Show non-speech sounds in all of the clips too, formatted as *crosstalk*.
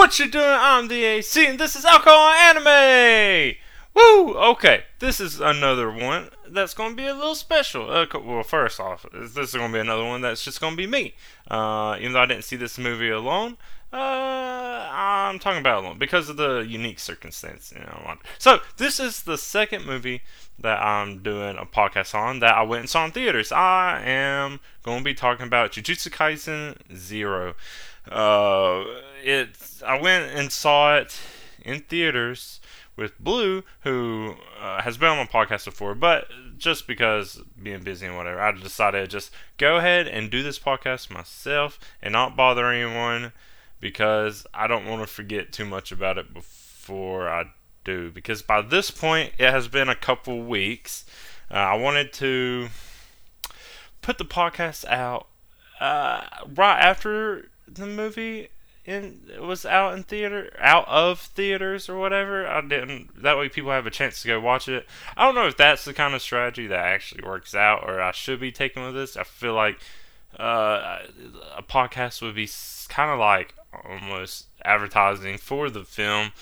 What you doing? I'm the AC, and this is Alcohol Anime. Woo! Okay, this is another one that's going to be a little special. Uh, well, first off, this is going to be another one that's just going to be me. Uh, even though I didn't see this movie alone, uh, I'm talking about alone because of the unique circumstance. You know, so this is the second movie that I'm doing a podcast on that I went and saw in theaters. I am going to be talking about Jujutsu Kaisen Zero. Uh, it I went and saw it in theaters with Blue, who uh, has been on my podcast before, but just because being busy and whatever, I decided to just go ahead and do this podcast myself and not bother anyone because I don't want to forget too much about it before I do. Because by this point, it has been a couple weeks. Uh, I wanted to put the podcast out uh, right after the movie in was out in theater out of theaters or whatever. I didn't that way people have a chance to go watch it. I don't know if that's the kind of strategy that actually works out or I should be taking with this. I feel like uh, a podcast would be kind of like almost advertising for the film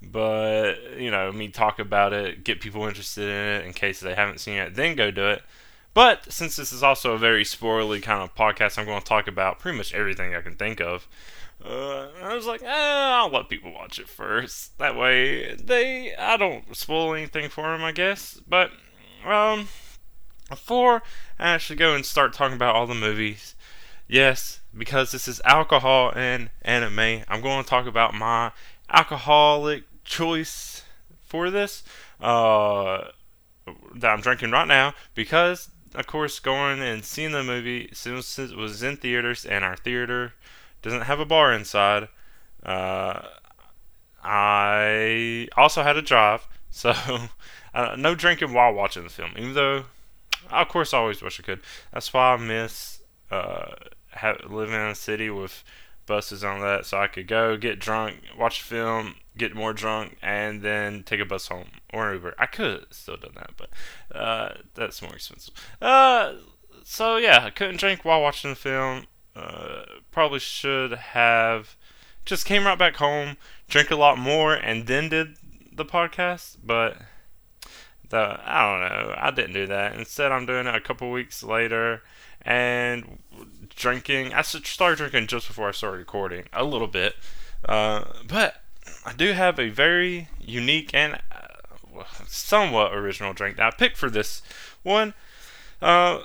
but you know me talk about it get people interested in it in case they haven't seen it then go do it but since this is also a very spoilery kind of podcast, I'm going to talk about pretty much everything I can think of. Uh, I was like, eh, I'll let people watch it first. That way, they I don't spoil anything for them, I guess. But um, before I actually go and start talking about all the movies, yes, because this is alcohol and anime, I'm going to talk about my alcoholic choice for this. Uh, that I'm drinking right now because of course, going and seeing the movie since it was in theaters and our theater doesn't have a bar inside. Uh, I also had a drive, *laughs* so uh, no drinking while watching the film. Even though, of course, I always wish I could. That's why I miss uh, living in a city with buses on that, so I could go get drunk, watch a film, get more drunk, and then take a bus home or Uber. I could still done that, but uh, that's more expensive. Uh, so yeah, I couldn't drink while watching the film. Uh, probably should have just came right back home, drank a lot more, and then did the podcast. But the I don't know. I didn't do that. Instead, I'm doing it a couple weeks later and drinking. I started drinking just before I started recording a little bit, uh, but I do have a very unique and uh, somewhat original drink that I picked for this one. Uh,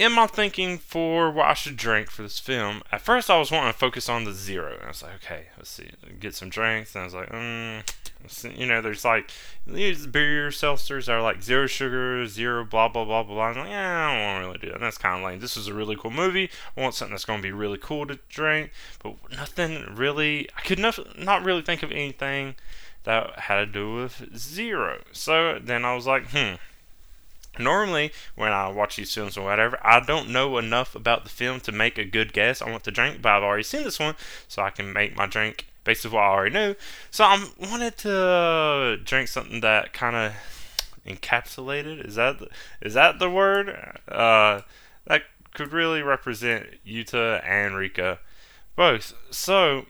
in my thinking for what I should drink for this film, at first I was wanting to focus on the zero. And I was like, okay, let's see, get some drinks. And I was like, mm, you know, there's like these beer seltzers that are like zero sugar, zero blah blah blah blah. I'm like, yeah, I don't want to really do that. And that's kind of lame. This is a really cool movie. I want something that's going to be really cool to drink, but nothing really. I could not not really think of anything that had to do with zero. So then I was like, hmm Normally, when I watch these films or whatever, I don't know enough about the film to make a good guess on what to drink, but I've already seen this one, so I can make my drink based on what I already knew. So I wanted to drink something that kind of encapsulated. Is that the, is that the word? Uh, that could really represent Yuta and Rika both. So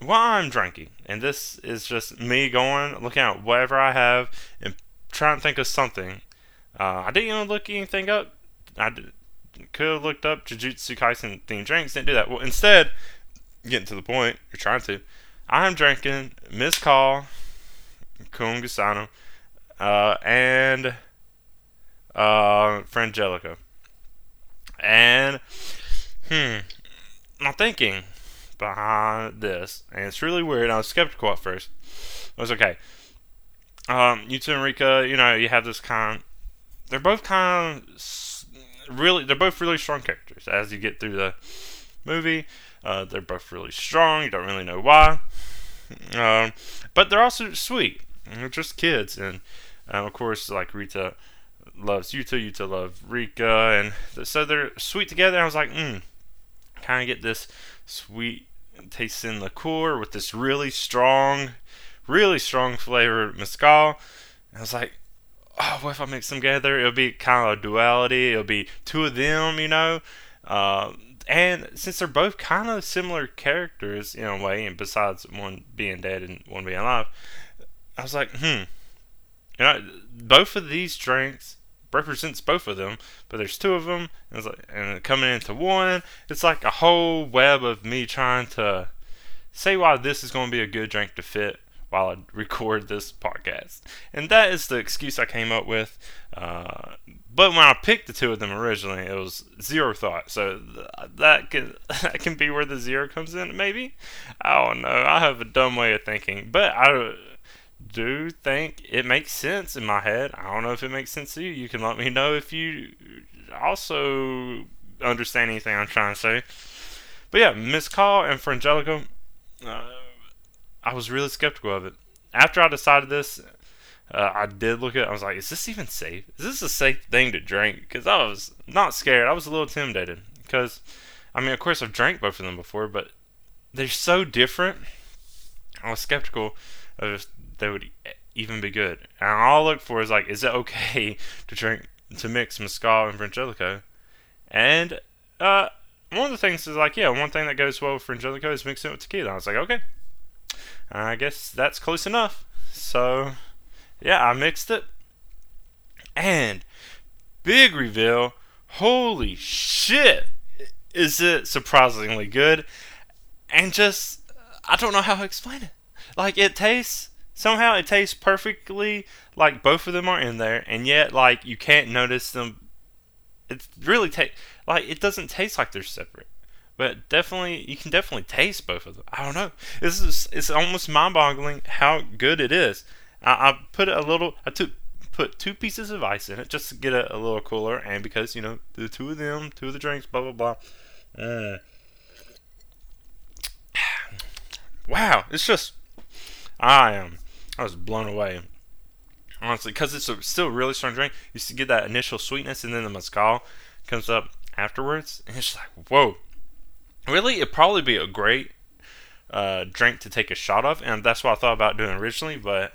what I'm drinking, and this is just me going looking at whatever I have and trying to think of something uh, I didn't even look anything up. I could have looked up Jujutsu Kaisen themed drinks. Didn't do that. Well, instead, getting to the point, you're trying to. I'm drinking Miss Call, Con Gusano, uh, and uh, Frangelico. And, hmm, I'm thinking behind this, and it's really weird. I was skeptical at first. It was okay. Um, Yuta and Rika, you know, you have this kind they're both kind of really they're both really strong characters as you get through the movie. Uh, they're both really strong. You don't really know why, um, but they're also sweet. They're just kids, and um, of course, like Rika loves Yuta, Yuta loves Rika, and so they're sweet together. I was like, mm, kind of get this sweet taste in core with this really strong, really strong flavored mezcal. I was like, oh, what if I mix them together? It'll be kind of a duality. It'll be two of them, you know. Uh, and since they're both kind of similar characters in a way, and besides one being dead and one being alive, I was like, hmm. You know, both of these drinks represents both of them, but there's two of them, and like, and coming into one, it's like a whole web of me trying to say why this is going to be a good drink to fit while I record this podcast. And that is the excuse I came up with. Uh, but when I picked the two of them originally, it was zero thought. So th- that can *laughs* that can be where the zero comes in. Maybe I don't know. I have a dumb way of thinking, but I do think it makes sense in my head. I don't know if it makes sense to you. You can let me know if you also understand anything I'm trying to say. But yeah, Mezcal and Frangelico. Uh, I was really skeptical of it. After I decided this, uh, I did look at it. I was like, is this even safe? Is this a safe thing to drink? Because I was not scared. I was a little intimidated. Because, I mean, of course, I've drank both of them before, but they're so different. I was skeptical of if they would even be good. And all I look for is like, is it okay *laughs* to drink to mix mezcal and frangelico? And uh, one of the things is like, yeah, one thing that goes well with frangelico is mixing it with tequila. I was like, okay, I guess that's close enough. So, yeah, I mixed it. And big reveal, holy shit, is it surprisingly good. And just, I don't know how to explain it. Like, it tastes, somehow it tastes perfectly like both of them are in there, and yet, like, you can't notice them. It really tastes, like, it doesn't taste like they're separate but definitely you can definitely taste both of them. I don't know. This is it's almost mind-boggling how good it is. I, I put a little. I took put two pieces of ice in it just to get it a little cooler, and because you know the two of them, two of the drinks, blah blah blah. Mm. *sighs* Wow, it's just I am. I was blown away. Honestly, because it's a still really strong drink. You get that initial sweetness, and then the mezcal comes up afterwards, and it's like, whoa, really, it'd probably be a great uh, drink to take a shot of, and that's what I thought about doing originally. But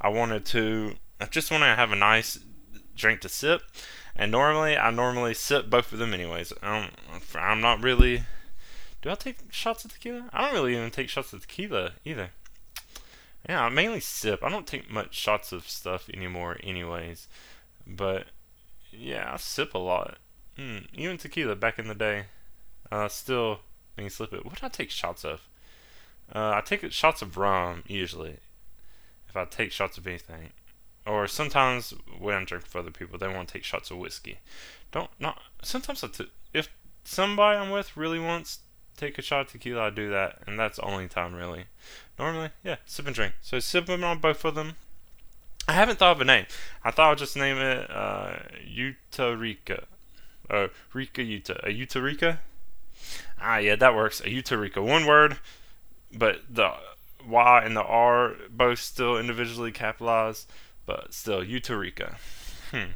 I wanted to, I just want to have a nice drink to sip, and normally I normally sip both of them anyways. I'm, I'm not really. Do I take shots of tequila? I don't really even take shots of tequila either. Yeah, I mainly sip. I don't take much shots of stuff anymore, anyways. But yeah, I sip a lot. Hmm, even tequila back in the day. Uh, still, when you slip it, what do I take shots of? Uh, I take shots of rum usually. If I take shots of anything, or sometimes when I'm drinking for other people, they want to take shots of whiskey. Don't not. Sometimes I t- if somebody I'm with really wants take a shot of tequila, I do that, and that's only time really. Normally, yeah, sip and drink. So sipping on both of them. I haven't thought of a name. I thought I'd just name it uh, Rika. Uh, Rika Yuta. A Yuta Rika? Ah, yeah, that works. A Eureka. One word, but the Y and the R both still individually capitalized, but still Eureka. Hmm.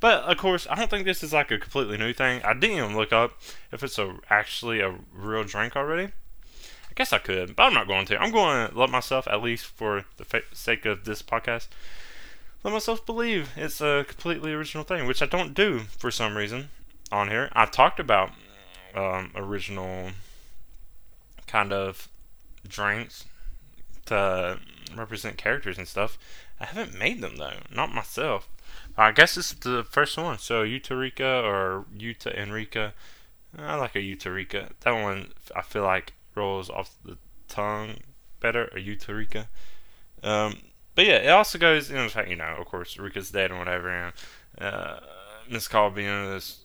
But of course, I don't think this is like a completely new thing. I didn't even look up if it's a actually a real drink already. I guess I could, but I'm not going to. I'm going to let myself, at least for the fa- sake of this podcast, let myself believe it's a completely original thing, which I don't do for some reason on here. I've talked about um, original kind of drinks to represent characters and stuff. I haven't made them though, not myself. I guess is the first one. So Eureka or Yuta Enrica. I like a Eureka. That one I feel like rolls off the tongue better. A Eureka. Um, but yeah, it also goes in fact, you know, of course, Rika's dead and whatever, and uh, Mezcal being this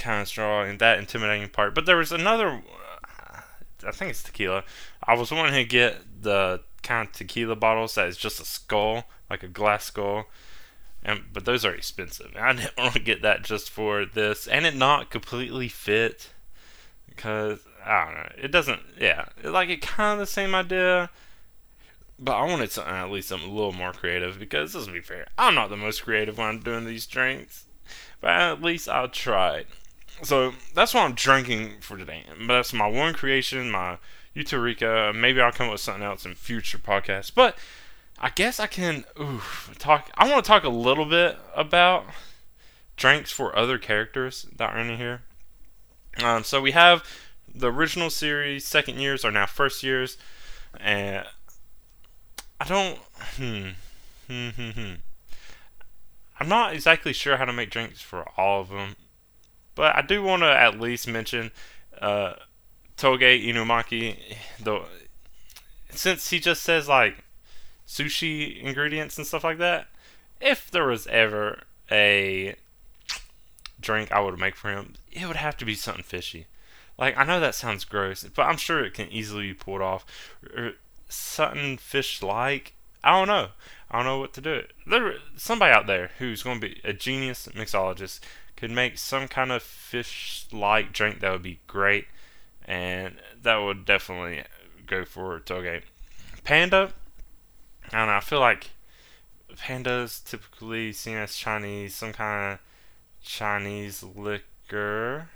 kind of straw and that intimidating part. But there was another, uh, I think it's tequila. I was wanting to get the kind of tequila bottles that is just a skull, like a glass skull. And but those are expensive. I *laughs* didn't want to get that just for this, and it not completely fit because I don't know. It doesn't. Yeah, it, like it kind of the same idea. But I wanted something at least something a little more creative because let's be fair, I'm not the most creative when I'm doing these drinks but at least try it. So that's what I'm drinking for today. But that's my one creation, my Eureka. Maybe I'll come up with something else in future podcasts. But I guess I can talk. I want to talk a little bit about drinks for other characters that are in here. Um, so we have the original series, second years are now first years, and I don't. Hmm. Hmm. Hmm. hmm. I'm not exactly sure how to make drinks for all of them, but I do want to at least mention uh, Toge Inumaki. Though, since he just says like sushi ingredients and stuff like that, if there was ever a drink I would make for him, it would have to be something fishy. Like I know that sounds gross, but I'm sure it can easily be pulled off. Or something fish-like. I don't know. I don't know what to do. There, somebody out there who's going to be a genius mixologist could make some kind of fish-like drink that would be great, and that would definitely go for Toge. Panda. I don't know. I feel like pandas typically seen as Chinese, some kind of Chinese liquor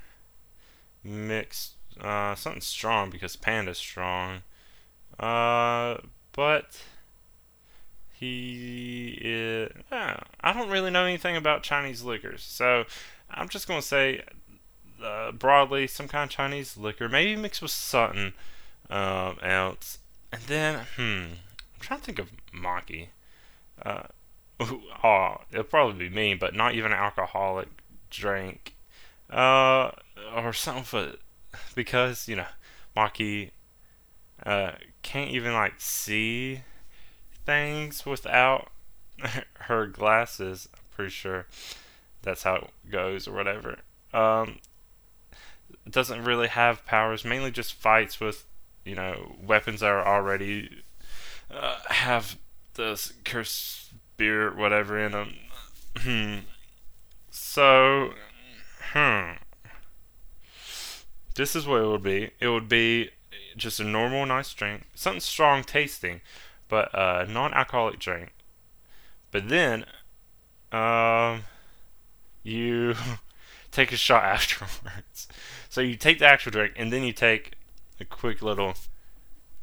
mixed uh, something strong because panda's strong. Uh, but he is. Uh, I don't really know anything about Chinese liquors, so I'm just gonna say uh, broadly some kind of Chinese liquor, maybe mixed with something uh, else. And then, hmm, I'm trying to think of maki. Uh, oh, it'll probably be me, but not even an alcoholic drink. Uh, or something for, because, you know, Maki, uh, can't even, like, see things without *laughs* her glasses. I'm pretty sure that's how it goes or whatever. Um, doesn't really have powers, mainly just fights with, you know, weapons that are already, uh, have this curse spirit, whatever in them. Hmm. so, hmm. This is what it would be. It would be just a normal, nice drink, something strong tasting, but a non-alcoholic drink. But then, um, you *laughs* take a shot *laughs* afterwards. So you take the actual drink, and then you take a quick little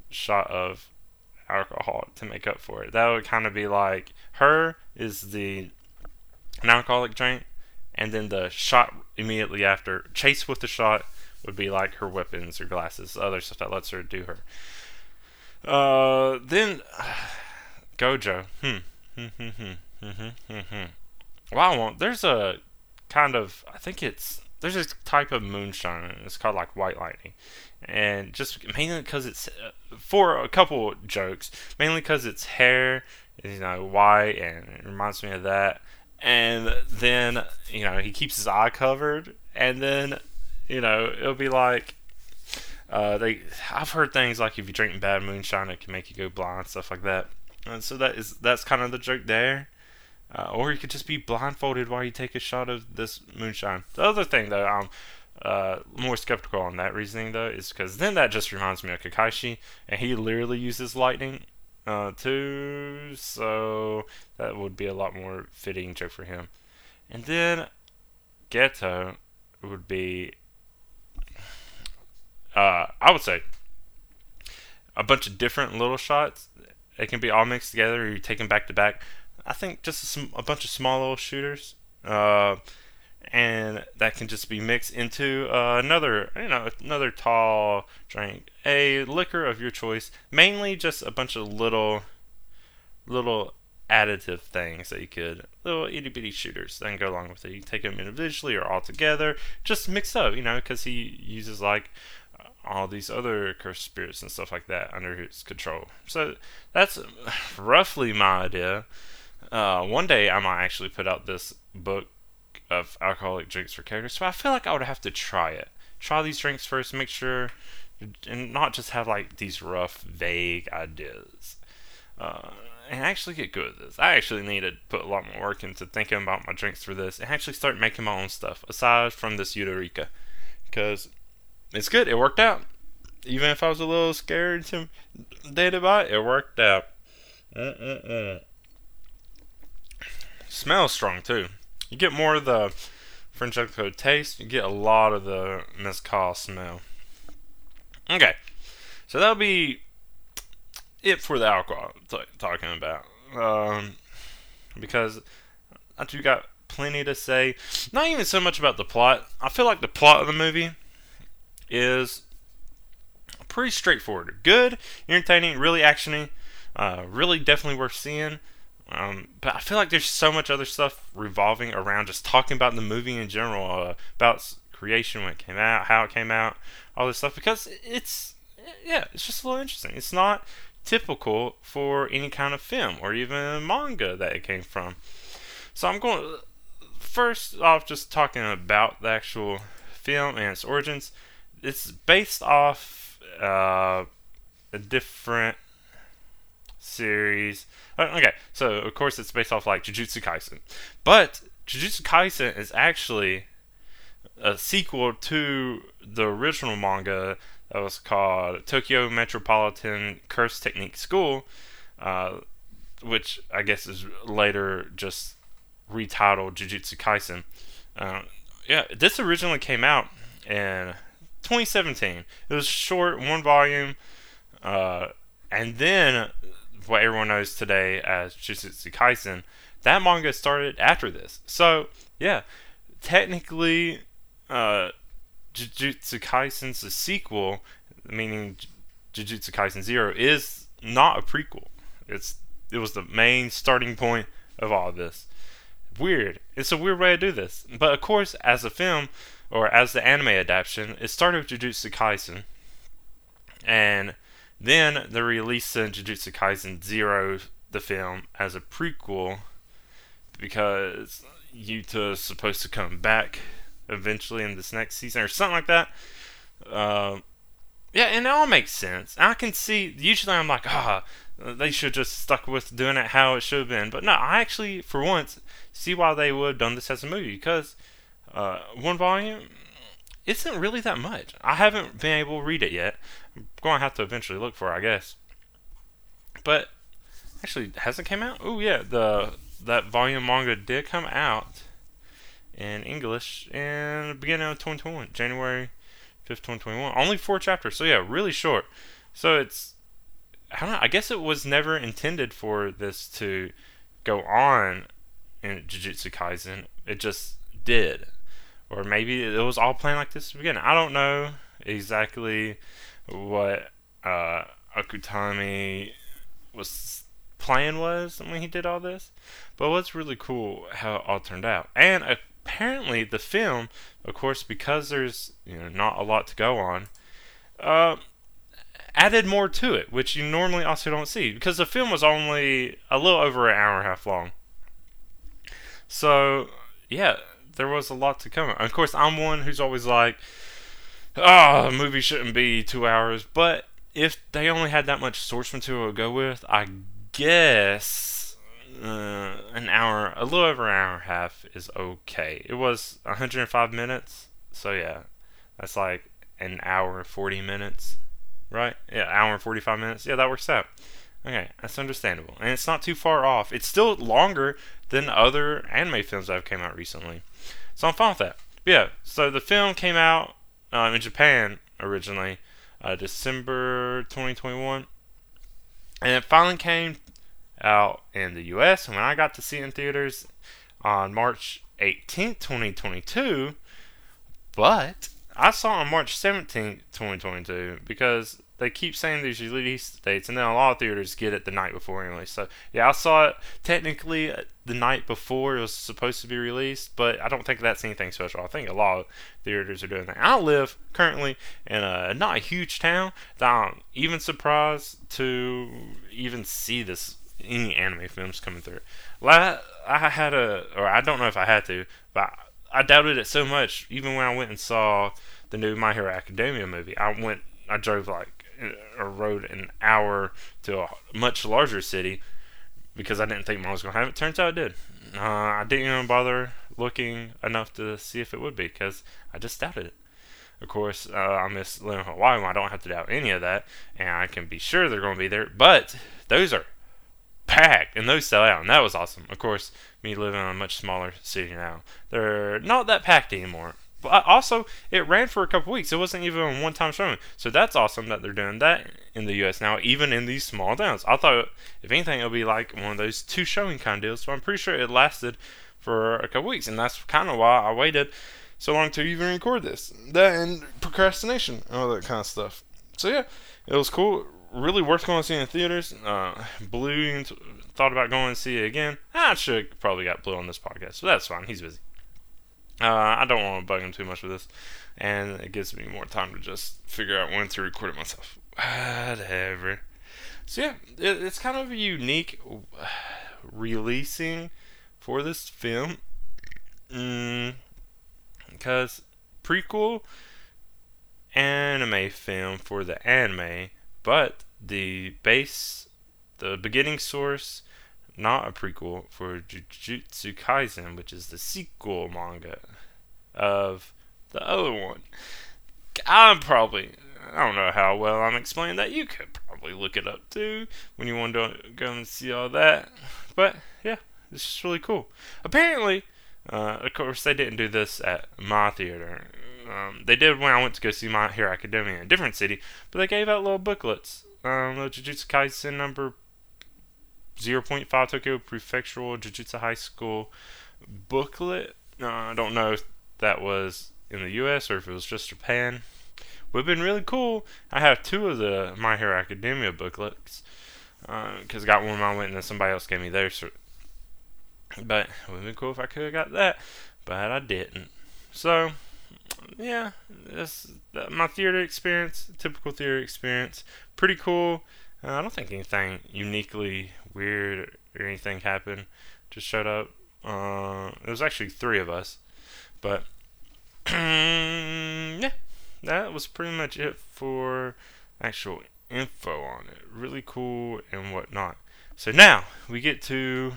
shot of alcohol to make up for it. That would kind of be like her is the non-alcoholic drink, and then the shot immediately after, chase with the shot would be like her weapons or glasses, other stuff that lets her do her. Uh, then *sighs* Gojo. Hmm. Wow. There's a kind of. I think it's there's a type of moonshine. It's called like white lightning, and just mainly because it's uh, for a couple jokes, mainly because its hair is you know white and it reminds me of that. And then you know he keeps his eye covered, and then you know it'll be like uh, they. I've heard things like if you drink bad moonshine, it can make you go blind, stuff like that. And so that is that's kind of the joke there. Uh, or you could just be blindfolded while you take a shot of this moonshine. The other thing, though, I'm uh, more skeptical on that reasoning, though, is because then that just reminds me of Kakashi, and he literally uses lightning uh, too, so that would be a lot more fitting joke for him. And then Geto would be, uh, I would say, a bunch of different little shots. It can be all mixed together, or you take them back to back I think just a, a bunch of small little shooters, uh, and that can just be mixed into uh, another, you know, another tall drink, a liquor of your choice. Mainly just a bunch of little, little additive things that you could, little itty bitty shooters can go along with it. You take them individually or all together, just mix up, you know, because he uses like all these other cursed spirits and stuff like that under his control. So that's roughly my idea. Uh, one day I might actually put out this book of alcoholic drinks for characters. So I feel like I would have to try it. Try these drinks first, make sure, and not just have like these rough, vague ideas. Uh, and actually get good at this. I actually need to put a lot more work into thinking about my drinks for this and actually start making my own stuff aside from this Eureka. Because it's good. It worked out. Even if I was a little scared to date about it, it worked out. Mm-mm-mm. Smells strong too. You get more of the Frangelico taste. You get a lot of the mezcal smell. Okay, so that'll be it for the alcohol t- talking about. Um, because I do got plenty to say. Not even so much about the plot. I feel like the plot of the movie is pretty straightforward. Good, entertaining, really actiony, uh, really definitely worth seeing. Um, but I feel like there's so much other stuff revolving around just talking about the movie in general, uh, about creation when it came out, how it came out, all this stuff, because it's yeah, it's just a little interesting. It's not typical for any kind of film or even a manga that it came from. So I'm going first off just talking about the actual film and its origins. It's based off uh, a different series. Uh, okay, so of course it's based off like Jujutsu Kaisen, but Jujutsu Kaisen is actually a sequel to the original manga that was called Tokyo Metropolitan Curse Technique School, uh, which I guess is later just retitled Jujutsu Kaisen. Uh, yeah, this originally came out in 2017. It was short, one volume, uh, and then what everyone knows today as Jujutsu Kaisen. That manga started after this. So, yeah, technically, uh, Jujutsu Kaisen's a sequel, meaning Jujutsu Kaisen Zero, is not a prequel. It's it was the main starting point of all of this. Weird. It's a weird way to do this. But of course, as a film or as the anime adaptation, it started with Jujutsu Kaisen, and then they're releasing Jujutsu Kaisen Zero, the film, as a prequel because Yuta is supposed to come back eventually in this next season or something like that. Uh, yeah, and it all makes sense. I can see. Usually, I'm like, ah, they should just stuck with doing it how it should have been. But no, I actually, for once, see why they would have done this as a movie because uh, one volume isn't really that much. I haven't been able to read it yet. I'm going to have to eventually look for it, I guess. But actually, has it came out? Oh yeah, the that volume manga did come out in English in the beginning of 2021, January 5th, 2021. Only four chapters, so yeah, really short. So it's, I don't know, I guess it was never intended for this to go on in Jujutsu Kaisen. It just did. Or maybe it was all planned like this to begin. I don't know exactly what uh, Akutami was plan was when he did all this. But what's really cool how it all turned out. And apparently the film, of course, because there's you know not a lot to go on, uh, added more to it, which you normally also don't see because the film was only a little over an hour and a half long. So yeah, there was a lot to come. Of course, I'm one who's always like, "Oh, a movie shouldn't be two hours," but if they only had that much source material to go with, I guess uh, an hour, a little over an hour and a half is okay. It was 105 minutes, so yeah, that's like an hour and 40 minutes, right? Yeah, hour and 45 minutes. Yeah, that works out. Okay, that's understandable, and it's not too far off. It's still longer than other anime films that have came out recently, so I'm fine with that. But yeah, so the film came out um, in Japan originally, uh, December 2021, and it finally came out in the US. And when I got to see it in theaters on March 18th, 2022, but I saw on March 17th, 2022, because they keep saying these release dates, and then a lot of theaters get it the night before anyway. So yeah, I saw it technically the night before it was supposed to be released, but I don't think that's anything special. I think a lot of theaters are doing that. I live currently in a not a huge town that I'm even surprised to even see this any anime films coming through. I, I had a, or I don't know if I had to, but I doubted it so much. Even when I went and saw the new My Hero Academia movie, I went, I drove like, or rode an hour to a much larger city because I didn't think mine was going to have it. Turns out it did. Uh, I didn't even bother looking enough to see if it would be because I just doubted it. Of course, uh, I miss living in Hawaii. I don't have to doubt any of that, and I can be sure they're going to be there. But those are packed, and those sell out, and that was awesome. Of course, me living in a much smaller city now, they're not that packed anymore. But also, it ran for a couple weeks. It wasn't even a one-time showing, so that's awesome that they're doing that in the U.S. now, even in these small towns. I thought, if anything, it would be like one of those two showing kind of deals. So I'm pretty sure it lasted for a couple weeks, and that's kind of why I waited so long to even record this. That and procrastination, and all that kind of stuff. So yeah, it was cool. Really worth going to see in theaters. Uh, Blue thought about going to see it again. I should probably got Blue on this podcast, but that's fine. He's busy. Uh, I don't want to bug him too much with this, and it gives me more time to just figure out when to record it myself. Whatever. So yeah, it, it's kind of a unique releasing for this film. Mm, because prequel anime film for the anime, but the base, the beginning source, not a prequel for Jujutsu Kaisen, which is the sequel manga of the other one. I'm probably, I don't know how well I'm explaining that. You could probably look it up too when you want to go and see all that. But yeah, it's just really cool. Apparently, uh, of course, they didn't do this at my theater. Um, they did when I went to go see My Hero Academia in a different city, but they gave out little booklets. Um, the Jujutsu Kaisen number 0.5 Tokyo Prefectural Jujutsu High School booklet. Uh, I don't know if that was in the US or if it was just Japan. Would have been really cool. I have two of the My Hero Academia booklets because uh, I got one when I went and then somebody else gave me theirs. So but it would have been cool if I could have got that, but I didn't. So, yeah, that's my theater experience, typical theater experience. Pretty cool. Uh, I don't think anything uniquely weird or anything happened. Just showed up. Uh, it was actually three of us, but *clears throat* yeah, that was pretty much it for actual info on it. Really cool and whatnot. So now we get to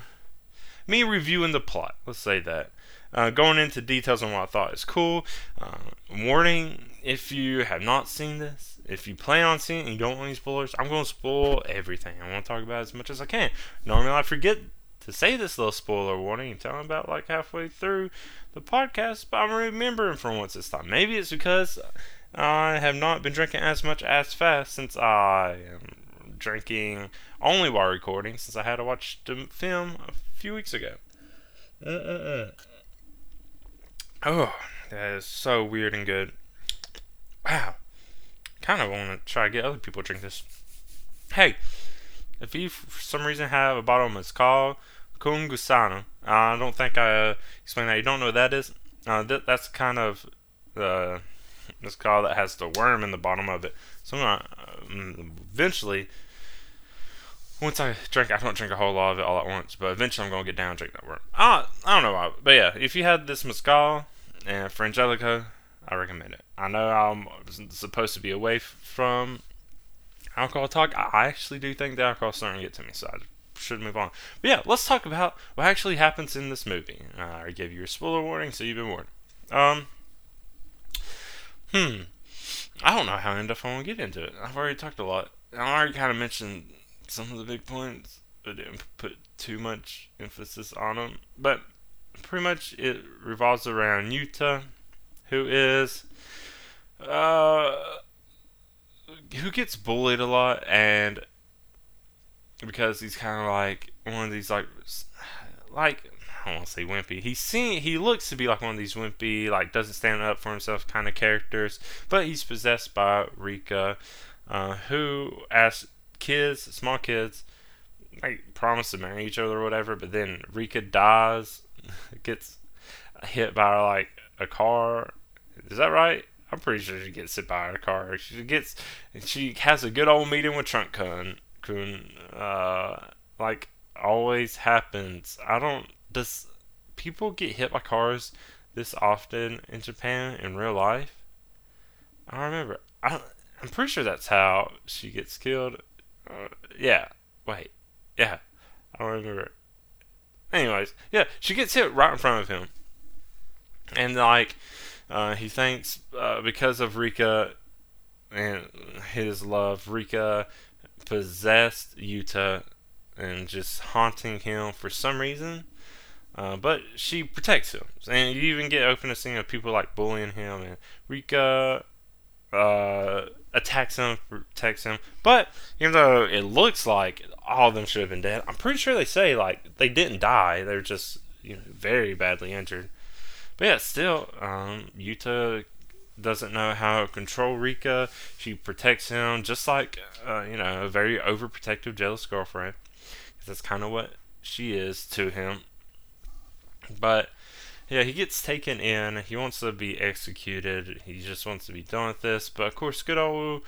me reviewing the plot. Let's say that. Uh, going into details on what I thought is cool. Uh, warning if you have not seen this, if you plan on seeing it and you don't want any spoilers, I'm going to spoil everything. I want to talk about as much as I can. Normally, I forget to say this little spoiler warning and tell about like halfway through the podcast, but I'm remembering for once this time. Maybe it's because I have not been drinking as much as fast since I am drinking only while recording, since I had to watch the film a few weeks ago. Uh-uh-uh. Oh, that is so weird and good. Wow. Kind of want to try to get other people to drink this. Hey, if you for some reason have a bottle of Mezcal, Con Gusano, uh, I don't think I uh, explained that. You don't know what that is? Uh, th- that's kind of the Mezcal that has the worm in the bottom of it. So gonna, eventually once I drink, I don't drink a whole lot of it all at once, but eventually I'm gonna get down and drink that worm. I I don't know why, but yeah, if you had this mezcal and Frangelico, I recommend it. I know I'm supposed to be away from alcohol talk. I actually do think the alcohol's starting to get to me, so I should move on. But yeah, let's talk about what actually happens in this movie. Uh, I gave you a spoiler warning, so you've been warned. Um, hmm, I don't know how in depth I want to get into it. I've already talked a lot. I already kind of mentioned some of the big points, but didn't put too much emphasis on them. But pretty much it revolves around Yuta, who is uh, who gets bullied a lot, and because he's kind of like one of these like like I don't want to say wimpy. He's seen he looks to be like one of these wimpy, like doesn't stand up for himself kind of characters, but he's possessed by Rika, uh, who as kids, small kids, like promise to marry each other or whatever, but then Rika dies, *laughs* gets hit by like a car. Is that right? I'm pretty sure she gets hit by a car. She gets, she has a good old meeting with Truck Kun. Kun, uh, like always happens. I don't. Does people get hit by cars this often in Japan in real life? I remember. I, I'm pretty sure that's how she gets killed. Uh, yeah. Wait. Yeah. I don't remember. Anyways, yeah, she gets hit right in front of him. And, like, uh, he thanks uh, because of Rika and his love, Rika possessed Yuta and just haunting him for some reason. Uh, but she protects him. And you even get open to scene of people like bullying him. And Rika uh, attacks him, protects him. But even though it looks like all of them should have been dead, I'm pretty sure they say like they didn't die. They're just you know very badly injured. But yeah, still, um, Yuta doesn't know how to control Rika. She protects him just like, uh, you know, a very overprotective, jealous girlfriend. Because that's kind of what she is to him. But yeah, he gets taken in. He wants to be executed. He just wants to be done with this. But of course, good old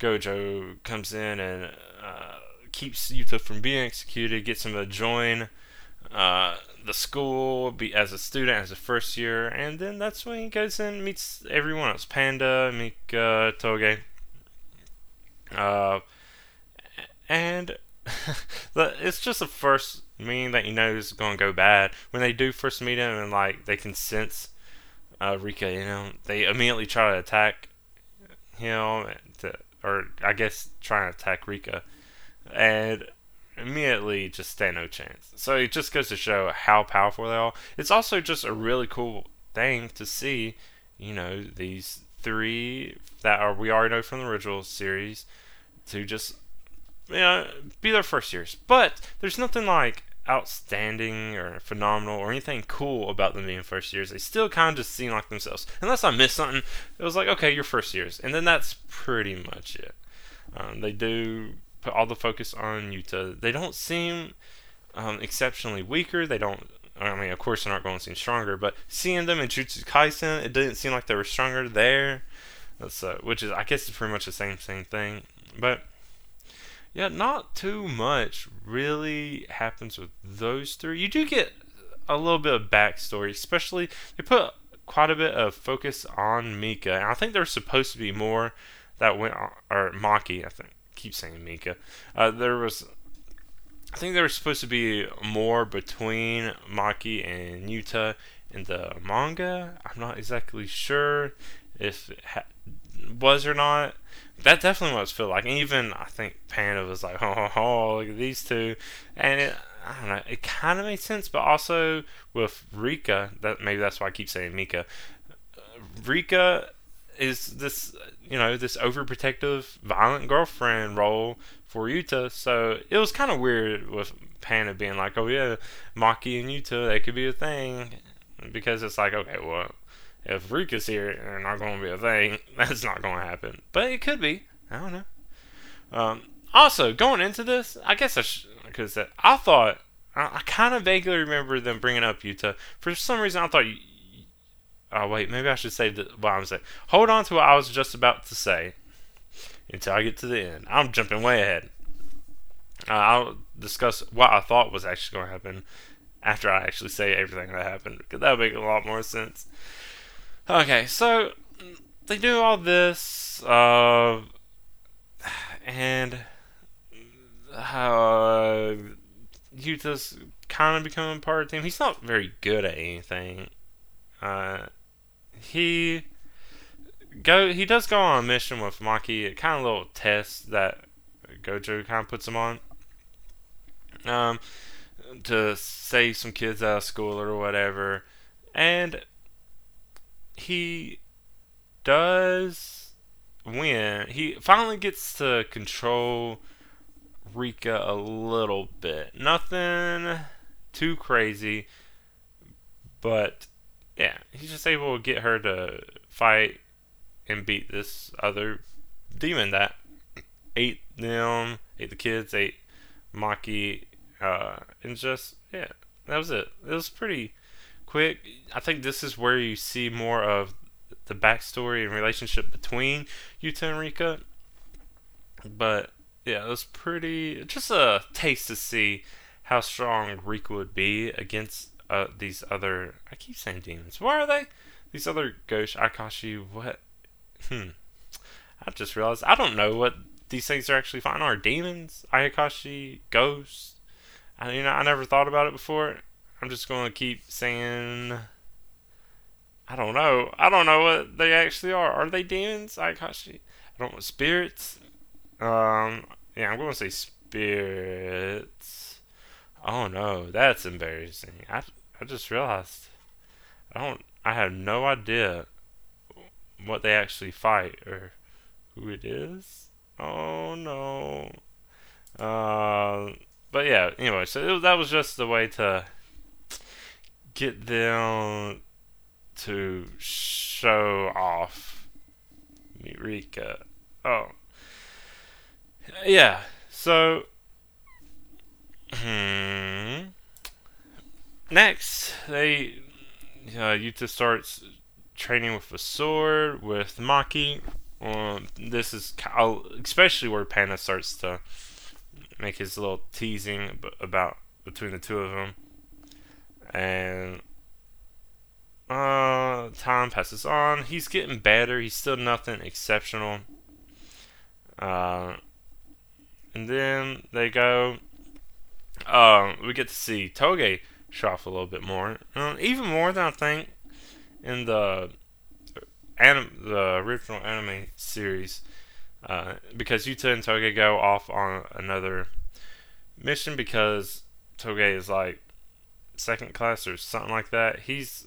Gojo comes in and uh, keeps Yuta from being executed. Gets him to join uh, the school, be as a student, as a first year, and then that's when he goes and meets everyone else: Panda, Mika, Toge. Uh, and *laughs* it's just the first meeting that you know is going to go bad. When they do first meet him and like they can sense uh, Rika, you know, they immediately try to attack him, to, or I guess trying to attack Rika, and immediately just stand no chance. So it just goes to show how powerful they are. It's also just a really cool thing to see, you know, these three that are we already know from the original series to just you know be their first years. But there's nothing like outstanding or phenomenal or anything cool about them being first years. They still kind of just seem like themselves. Unless I missed something, it was like, okay, you're first years. And then that's pretty much it. Um, they do put all the focus on Yuta. They don't seem um, exceptionally weaker. They don't. I mean, of course, they're not going to seem stronger, but seeing them in Jujutsu Kaisen, it didn't seem like they were stronger there. That's uh, which is, I guess, it's pretty much the same same thing. But yeah, not too much really happens with those three. You do get a little bit of backstory, especially they put quite a bit of focus on Mika, and I think there's supposed to be more that went on, or Maki, I think. Keep saying Mika. Uh, there was, I think there was supposed to be more between Maki and Yuta in the manga. I'm not exactly sure if it ha- was or not that definitely was feel like. And even I think Panda was like, *laughs* oh, oh, oh look at these two, and it, I don't know, it kind of made sense, but also with Rika, that maybe that's why I keep saying Mika. Rika is this, you know, this overprotective, violent girlfriend role for Yuta, so it was kind of weird with Panda being like, oh yeah, Maki and Yuta, they could be a thing, because it's like, okay, well if Rika's here and not going to be a thing, *laughs* that's not going to happen. But it could be. I don't know. Um, also, going into this, I guess I because sh- I thought I, I kind of vaguely remember them bringing up Yuta. For some reason, I thought. Oh wait, maybe I should say what I'm saying. Hold on to what I was just about to say until I get to the end. I'm jumping way ahead. Uh, I'll discuss what I thought was actually going to happen after I actually say everything that happened because that would make a lot more sense. Okay, so they do all this, uh, and uh, Yuta's kind of becoming part of the team. He's not very good at anything. Uh, he go he does go on a mission with Maki, kind of little test that Gojo kind of puts him on. Um, to save some kids out of school or whatever, and he does win. He finally gets to control Rika a little bit. Nothing too crazy, but yeah, he's just able to get her to fight and beat this other demon that ate them, ate the kids, ate Maki, uh, and just yeah, that was it. It was pretty quick. I think this is where you see more of the backstory and relationship between Yuta and Rika. But yeah, it was pretty just a taste to see how strong Rika would be against uh, these other. I keep saying demons. What are they? These other ghosts, Ayakashi. What? Hmm. I just realized I don't know what these things are actually fighting. Are demons? Ayakashi, ghosts? I you know I never thought about it before. I'm just going to keep saying. I don't know. I don't know what they actually are. Are they demons? I actually, I don't know. Spirits? Um, yeah, I'm going to say spirits. Oh no, that's embarrassing. I, I just realized. I don't. I have no idea what they actually fight or who it is. Oh no. Uh, but yeah. Anyway, so it, that was just the way to get them to show off Rika. Oh, yeah. So, hmm. Next, they uh, Yuta starts training with a sword with Maki. Um, this is especially where Panda starts to make his little teasing about between the two of them, and uh, time passes on. He's getting better. He's still nothing exceptional. Uh, and then they go. Um, we get to see Toge off a little bit more, um, even more than I think in the anim- the original anime series, uh, because Yuta and Toge go off on another mission because Toge is like second class or something like that. He's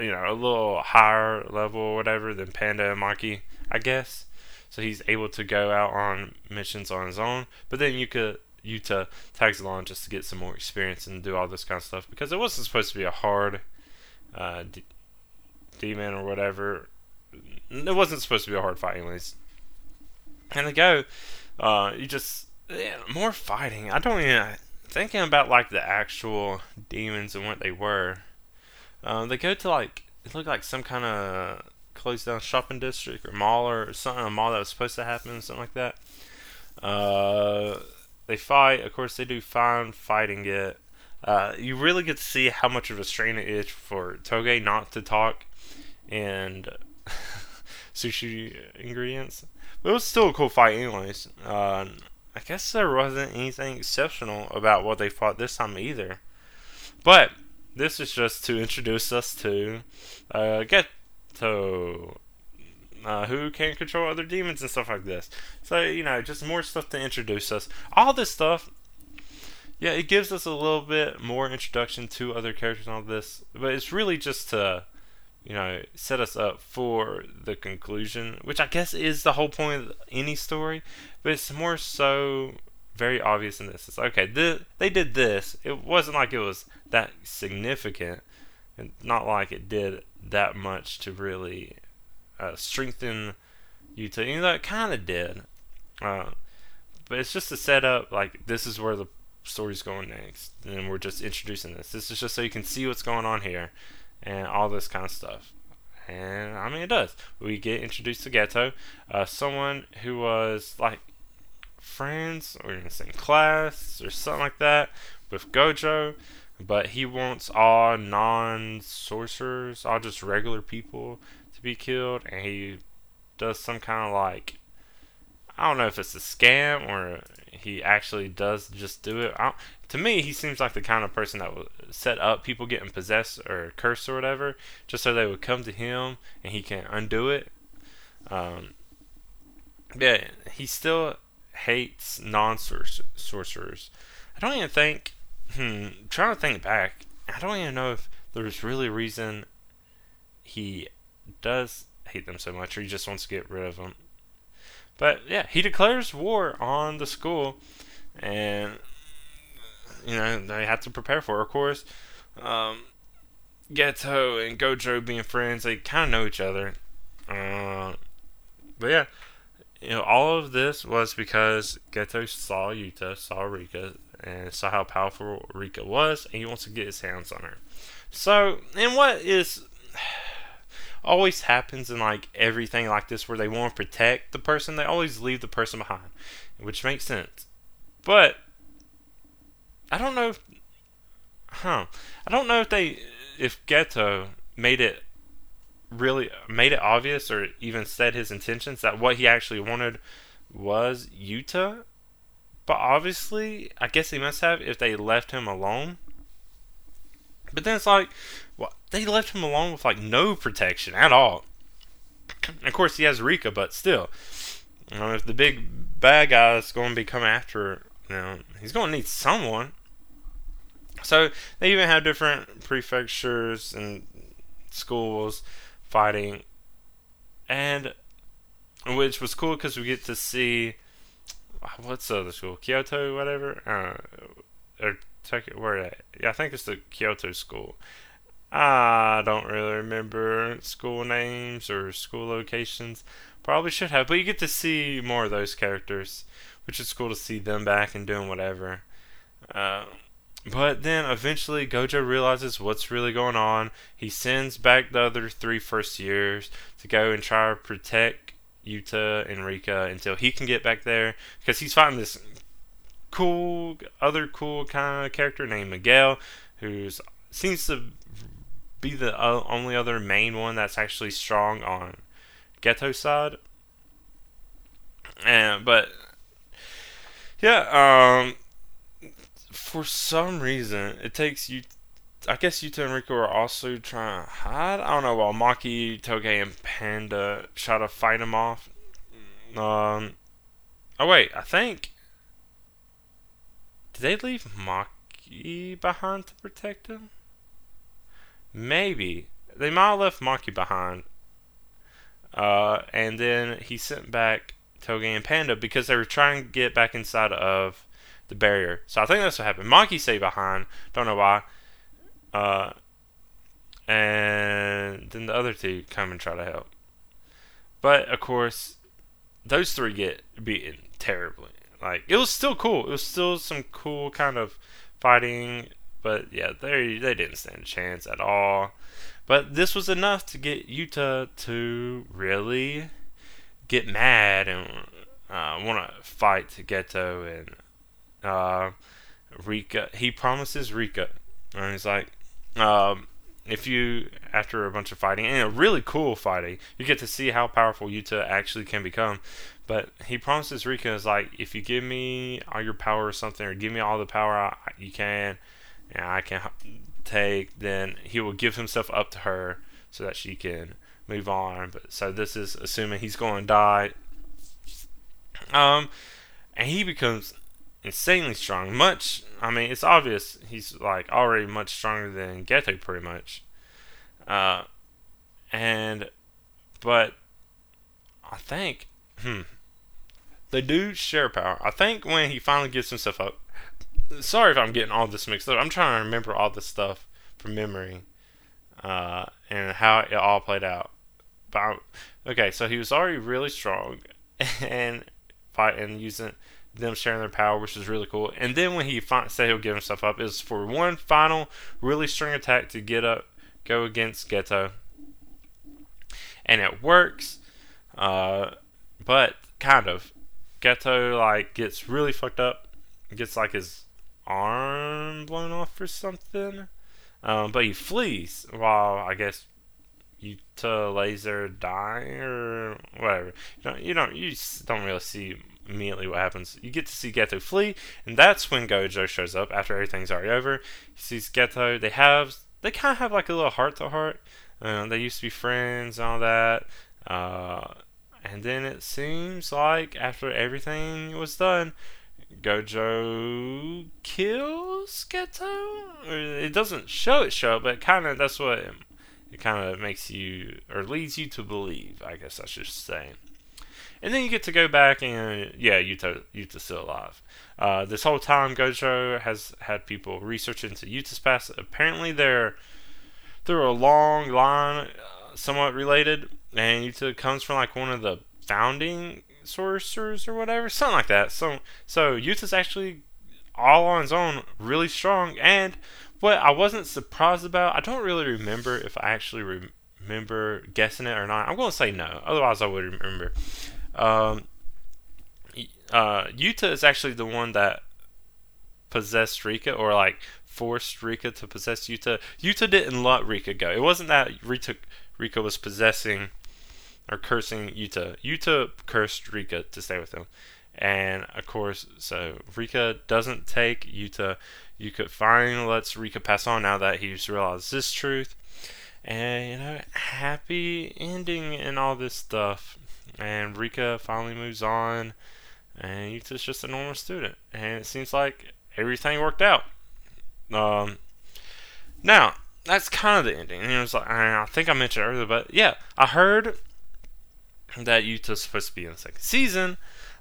you know a little higher level or whatever than Panda and Maki, I guess. So he's able to go out on missions on his own. But then you Yuta tags along just to get some more experience and do all this kind of stuff because it wasn't supposed to be a hard uh, d- demon or whatever. It wasn't supposed to be a hard fight, anyways. And they go, uh, you just yeah, more fighting. I don't even thinking about like the actual demons and what they were. Uh, they go to like it looked like some kind of closed down shopping district or mall or something, a mall that was supposed to happen, something like that. Uh, they fight. Of course, they do fine fighting it. Uh, you really get to see how much of a strain it is for Toge not to talk and *laughs* sushi ingredients. But it was still a cool fight, anyways. Uh, I guess there wasn't anything exceptional about what they fought this time either. But this is just to introduce us to uh, Geto, uh, who can control other demons and stuff like this. So, you know, just more stuff to introduce us. All this stuff, yeah, it gives us a little bit more introduction to other characters and all this, but it's really just to, you know, set us up for the conclusion, which I guess is the whole point of any story, but it's more so very obvious in this. It's okay, th- they did this. It wasn't like it was that significant, and not like it did that much to really uh, strengthen you to you know it kind of did. Uh, but it's just a setup, like this is where the story's going next and we're just introducing this. This is just so you can see what's going on here and all this kind of stuff. And I mean it does. We get introduced to Geto uh, someone who was like friends or in the same class or something like that with Gojo but he wants all non sorcerers, all just regular people be killed, and he does some kind of like I don't know if it's a scam or he actually does just do it. to me, he seems like the kind of person that would set up people getting possessed or cursed or whatever, just so they would come to him and he can undo it. Um, yeah, he still hates non sorcerers. I don't even think Hmm, trying to think back, I don't even know if there's really a reason he does hate them so much, or he just wants to get rid of them. But yeah, he declares war on the school, and you know they have to prepare for. It. Of course, um, Geto and Gojo being friends, they kind of know each other. Uh, but yeah, you know, all of this was because Geto saw Yuta, saw Rika, and saw how powerful Rika was, and he wants to get his hands on her. So, and what is always happens in like everything like this where they want to protect the person, they always leave the person behind, which makes sense. But I don't know if, huh? I don't know if they, if Geto made it really made it obvious or even said his intentions that what he actually wanted was Yuta but obviously, I guess he must have if they left him alone. But then it's like, well, they left him alone with like no protection at all. of course, he has Rika, but still, you know, if the big bad guy is going to be coming after, you know, he's going to need someone. So they even have different prefectures and schools fighting, and which was cool because we get to see what's the other school? Kyoto, whatever. Uh, or Tokyo, where? Yeah, I think it's the Kyoto school. I don't really remember school names or school locations. Probably should have, but you get to see more of those characters, which is cool to see them back and doing whatever. Uh, but then eventually Gojo realizes what's really going on. He sends back the other three first years to go and try to protect Yuta and Rika until he can get back there because he's fighting this cool other cool kind of character named Miguel who seems to be the only other main one that's actually strong on Geto side. And but yeah, um for some reason, it takes you. I guess Yuta and Rika are also trying to hide. I don't know. While Maki, Toge, and Panda try to fight him off. Um. Oh wait, I think. Did they leave Maki behind to protect him? Maybe they might have left Maki behind. Uh, and then he sent back Toge and Panda because they were trying to get back inside of the barrier. So I think that's what happened. Maki stayed behind. Don't know why. Uh, and then the other two come and try to help. But of course, those three get beaten terribly. Like it was still cool. It was still some cool kind of fighting. But yeah, they they didn't stand a chance at all. But this was enough to get Yuta to really get mad and uh, want to fight Geto and uh, Rika. He promises Rika, and he's like, um, if you after a bunch of fighting and a really cool fighting, you get to see how powerful Yuta actually can become. But he promises Rika is like, if you give me all your power or something, or give me all the power I, you can, and I can take, then he will give himself up to her so that she can move on. But so this is assuming he's going to die. Um, and he becomes insanely strong. Much, I mean, it's obvious he's like already much stronger than Geto, pretty much. Uh, and, but I think, hmm, they do share power. I think when he finally gives himself up. Sorry if I'm getting all this mixed up. I'm trying to remember all this stuff from memory, uh, and how it all played out. But I, okay, so he was already really strong, *laughs* and fight and using them sharing their power, which is really cool. And then when he said he'll give himself up, is for one final really strong attack to get up, go against Geto, and it works. Uh, but kind of, Geto like gets really fucked up, gets like his arm blown off or something. Um, but he flees while I guess Yuta laser dying or whatever. You don't you don't you don't really see immediately what happens. You get to see Geto flee, and that's when Gojo shows up after everything's already over. He sees Geto. They have they kind of have like a little heart to heart. they used to be friends and all that. Uh, and then it seems like after everything was done, Gojo kills Geto. It doesn't show it show, but kind of that's what it, it kind of makes you or leads you to believe. I guess I should say. And then you get to go back and yeah, Yuta Yuta's still alive. Uh, this whole time, Gojo has had people research into Yuta's past. Apparently, they're they're a long line, uh, somewhat related, and Yuta comes from like one of the founding sorcerers or whatever, something like that. So so Yuta's actually all on his own, really strong. And what I wasn't surprised about, I don't really remember if I actually re- remember guessing it or not. I'm going to say no. Otherwise, I would remember. Um, uh, Yuta is actually the one that possessed Rika, or like forced Rika to possess Yuta. Yuta didn't let Rika go. It wasn't that Rika was possessing or cursing Yuta. Yuta cursed Rika to stay with him. And of course, so Rika doesn't take Yuta. Yuta finally lets Rika pass on now that he's realized this truth. And, you know, happy ending and all this stuff and Rika finally moves on, and Yuta's just a normal student, and it seems like everything worked out. Um, now that's kind of the ending. And it was like I think I mentioned earlier, but yeah, I heard that Yuta's supposed to be in the second season.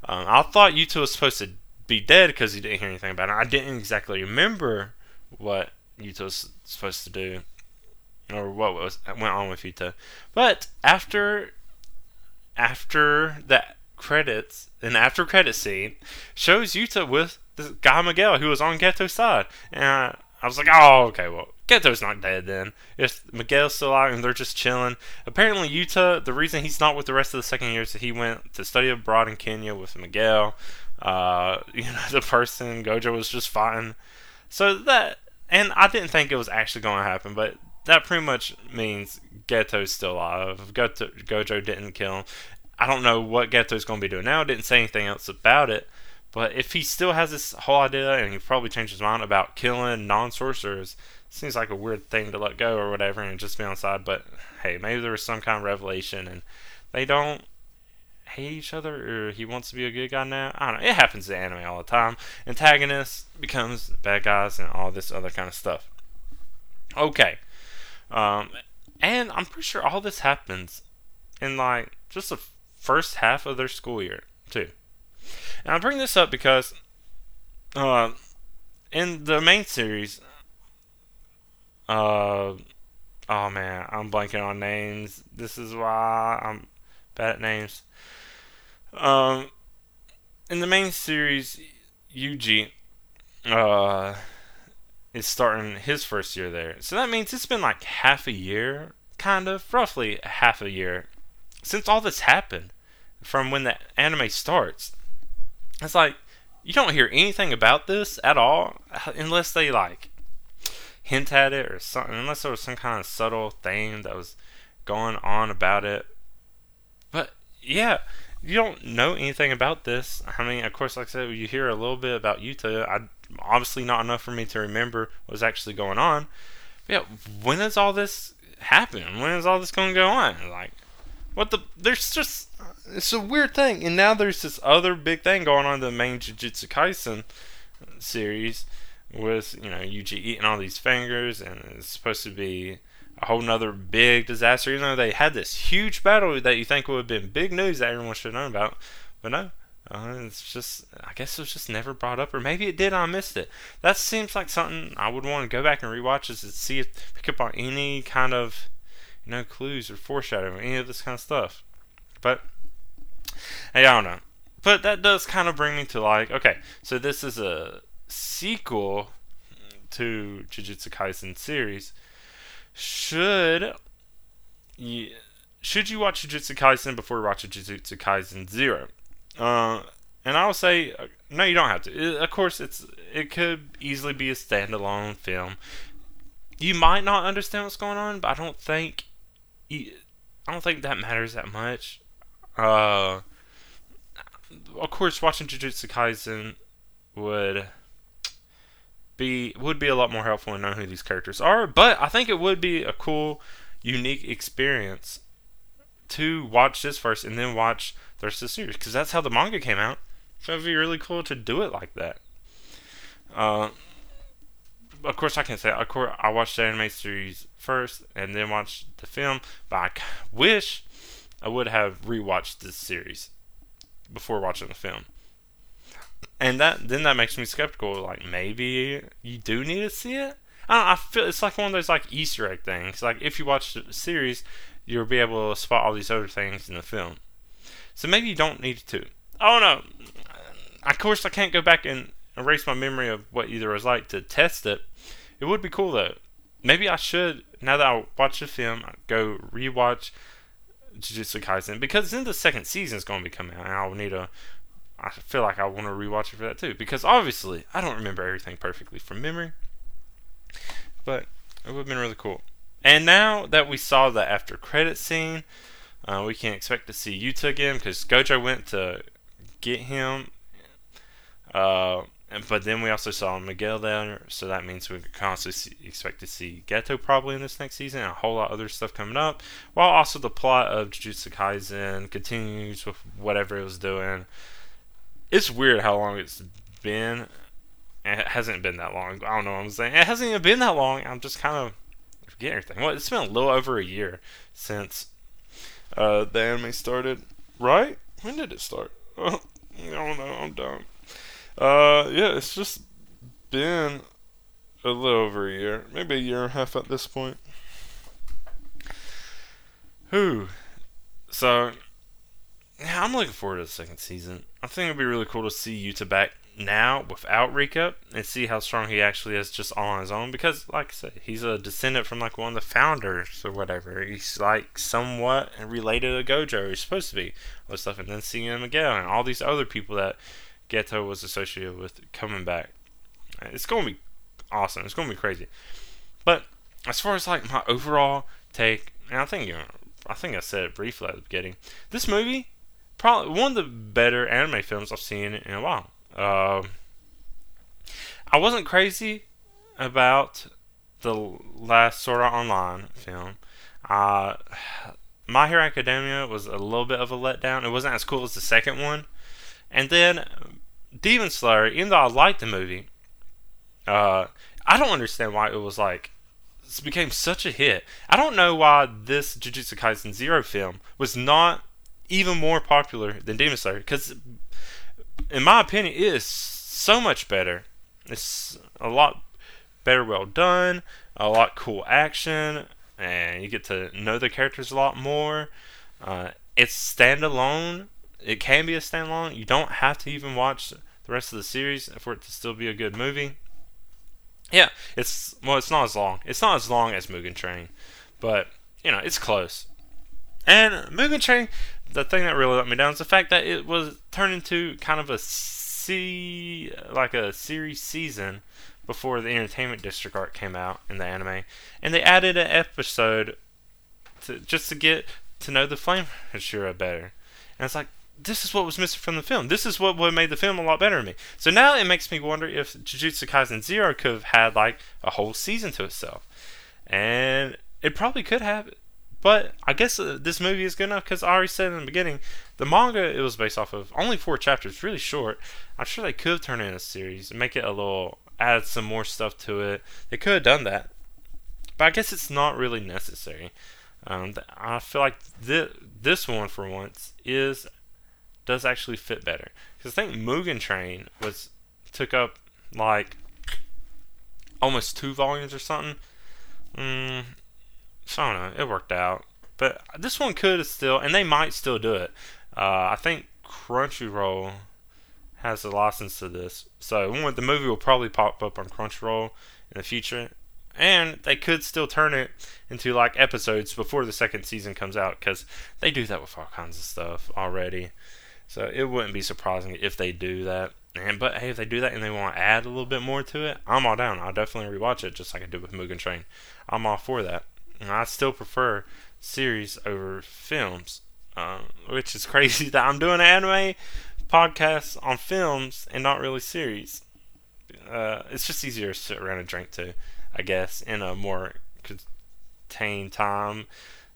Um, I thought Yuta was supposed to be dead because he didn't hear anything about it. I didn't exactly remember what Yuta was supposed to do. or what was went on with Yuta. But after after that credits an after credit scene shows Yuta with this guy Miguel who was on Geto's side, and I, I was like, oh okay, well Geto's not dead then. If Miguel's still out and they're just chilling. Apparently Yuta, the reason he's not with the rest of the second year is that he went to study abroad in Kenya with Miguel. Uh, *laughs* you know, the person Gojo was just fighting. So that, and I didn't think it was actually going to happen, but that pretty much means Geto's still alive. Goto, Gojo didn't kill him. I don't know what Geto's going to be doing now. Didn't say anything else about it. But if he still has this whole idea, and he probably changed his mind about killing non-sorcerers, seems like a weird thing to let go or whatever, and just be on side. But hey, maybe there was some kind of revelation, and they don't hate each other, or he wants to be a good guy now. I don't know. It happens in anime all the time. Antagonists becomes bad guys, and all this other kind of stuff. Okay, um, and I'm pretty sure all this happens in like just the first half of their school year too. And I bring this up because uh, in the main series, uh, oh man, I'm blanking on names. This is why I'm bad at names. Um, in the main series, Yuji, uh, is starting his first year there. So that means it's been like half a year, kind of, roughly half a year, since all this happened from when the anime starts. It's like, you don't hear anything about this at all, unless they like hint at it or something, unless there was some kind of subtle thing that was going on about it. But yeah, you don't know anything about this. I mean, of course, like I said, you hear a little bit about Yuta. I obviously not enough for me to remember what's actually going on. But yeah, when is all this happen? When is all this going to go on? Like, what the? There's just it's a weird thing, and now there's this other big thing going on in the main Jujutsu Kaisen series with you know Yuji eating all these fingers, and it's supposed to be a whole nother big disaster. You know, they had this huge battle that you think would have been big news that everyone should have known about, but no, uh, it's just, I guess it was just never brought up, or maybe it did. I missed it. That seems like something I would want to go back and rewatch is to see if pick up on any kind of, you know, clues or foreshadowing, any of this kind of stuff. But hey, I don't know. But that does kind of bring me to like, okay, so this is a sequel to Jujutsu Kaisen series. Should you should you watch Jujutsu Kaisen before you watch Jujutsu Kaisen Zero? Uh, and I will say, uh, no, you don't have to. It, of course, it's it could easily be a standalone film. You might not understand what's going on, but I don't think I don't think that matters that much. Uh, of course, watching Jujutsu Kaisen would be would be a lot more helpful in knowing who these characters are. But I think it would be a cool, unique experience to watch this first and then watch the rest of the series because that's how the manga came out. So it'd be really cool to do it like that. Uh, of course, I can say of course I watched the anime series first and then watched the film, but I wish I would have rewatched this series before watching the film. And that then that makes me skeptical. Like maybe you do need to see it. I, I feel it's like one of those like Easter egg things. Like if you watch the series, you'll be able to spot all these other things in the film. So maybe you don't need to. Oh no! Of course, I can't go back and erase my memory of what either was like to test it. It would be cool though. Maybe I should now that I watch the film, go rewatch Jujutsu Kaisen because then the second season is going to be coming out, and I'll need a. I feel like I want to rewatch it for that too because obviously I don't remember everything perfectly from memory, but it would have been really cool. And now that we saw the after credit scene, uh, we can expect to see Yuta again because Gojo went to get him. Uh, but then we also saw Miguel there, so that means we can also see, expect to see Geto probably in this next season and a whole lot of other stuff coming up. While also the plot of Jujutsu Kaisen continues with whatever it was doing. It's weird how long it's been. It hasn't been that long. I don't know what I'm saying. It hasn't even been that long. I'm just kind of forgetting everything. Well, it's been a little over a year since uh, the anime started, right? When did it start? *laughs* I don't know. I'm dumb. Uh, yeah, it's just been a little over a year, maybe a year and a half at this point. Who? So, yeah, I'm looking forward to the second season. I think it'd be really cool to see Yuta back now without Rika and see how strong he actually is just on his own. Because, like I said, he's a descendant from like one of the founders or whatever. He's like somewhat related to Gojo. He's supposed to be all this stuff, and then seeing him again and all these other people that Geto was associated with coming back. It's gonna be awesome. It's gonna be crazy. But as far as like my overall take, and I think you know, I think I said it briefly at the beginning. This movie, probably one of the better anime films I've seen in a while. Um, I wasn't crazy about the last Sword Art Online film. Uh, My Hero Academia was a little bit of a letdown. It wasn't as cool as the second one. And then Demon Slayer, even though I liked the movie, uh, I don't understand why it was like it became such a hit. I don't know why this Jujutsu Kaisen Zero film was not even more popular than Demon Slayer because, in my opinion, it is so much better. It's a lot better, well done, a lot cool action, and you get to know the characters a lot more. Uh, it's standalone. It can be a standalone. You don't have to even watch the rest of the series for it to still be a good movie. Yeah, it's well, it's not as long. It's not as long as Mugen Train, but you know, it's close. And Mugen Train, the thing that really let me down is the fact that it was turned into kind of a see like a series season before the Entertainment District arc came out in the anime, and they added an episode to just to get to know the Flame Hashira better. And it's like, this is what was missing from the film. This is what would made the film a lot better to me. So now it makes me wonder if Jujutsu Kaisen Zero could have had like a whole season to itself, and it probably could have. But I guess uh, this movie is good enough because I already said in the beginning, the manga it was based off of only four chapters, really short. I'm sure they could have turned it into a series and make it a little, add some more stuff to it. They could have done that, but I guess it's not really necessary. Um, I feel like th- this one, for once, is does actually fit better. Because I think Mugen Train was took up like almost two volumes or something. Mm, so I don't know. It worked out, but this one could still, and they might still do it. Uh, I think Crunchyroll has a license to this, so the movie will probably pop up on Crunchyroll in the future, and they could still turn it into like episodes before the second season comes out because they do that with all kinds of stuff already. So it wouldn't be surprising if they do that. And but hey, if they do that and they want to add a little bit more to it, I'm all down. I'll definitely rewatch it just like I did with Mugen Train. I'm all for that. And I still prefer series over films, uh, which is *laughs* crazy that I'm doing an anime podcast on films and not really series. Uh, it's just easier to sit around and drink too, I guess, in a more contained time.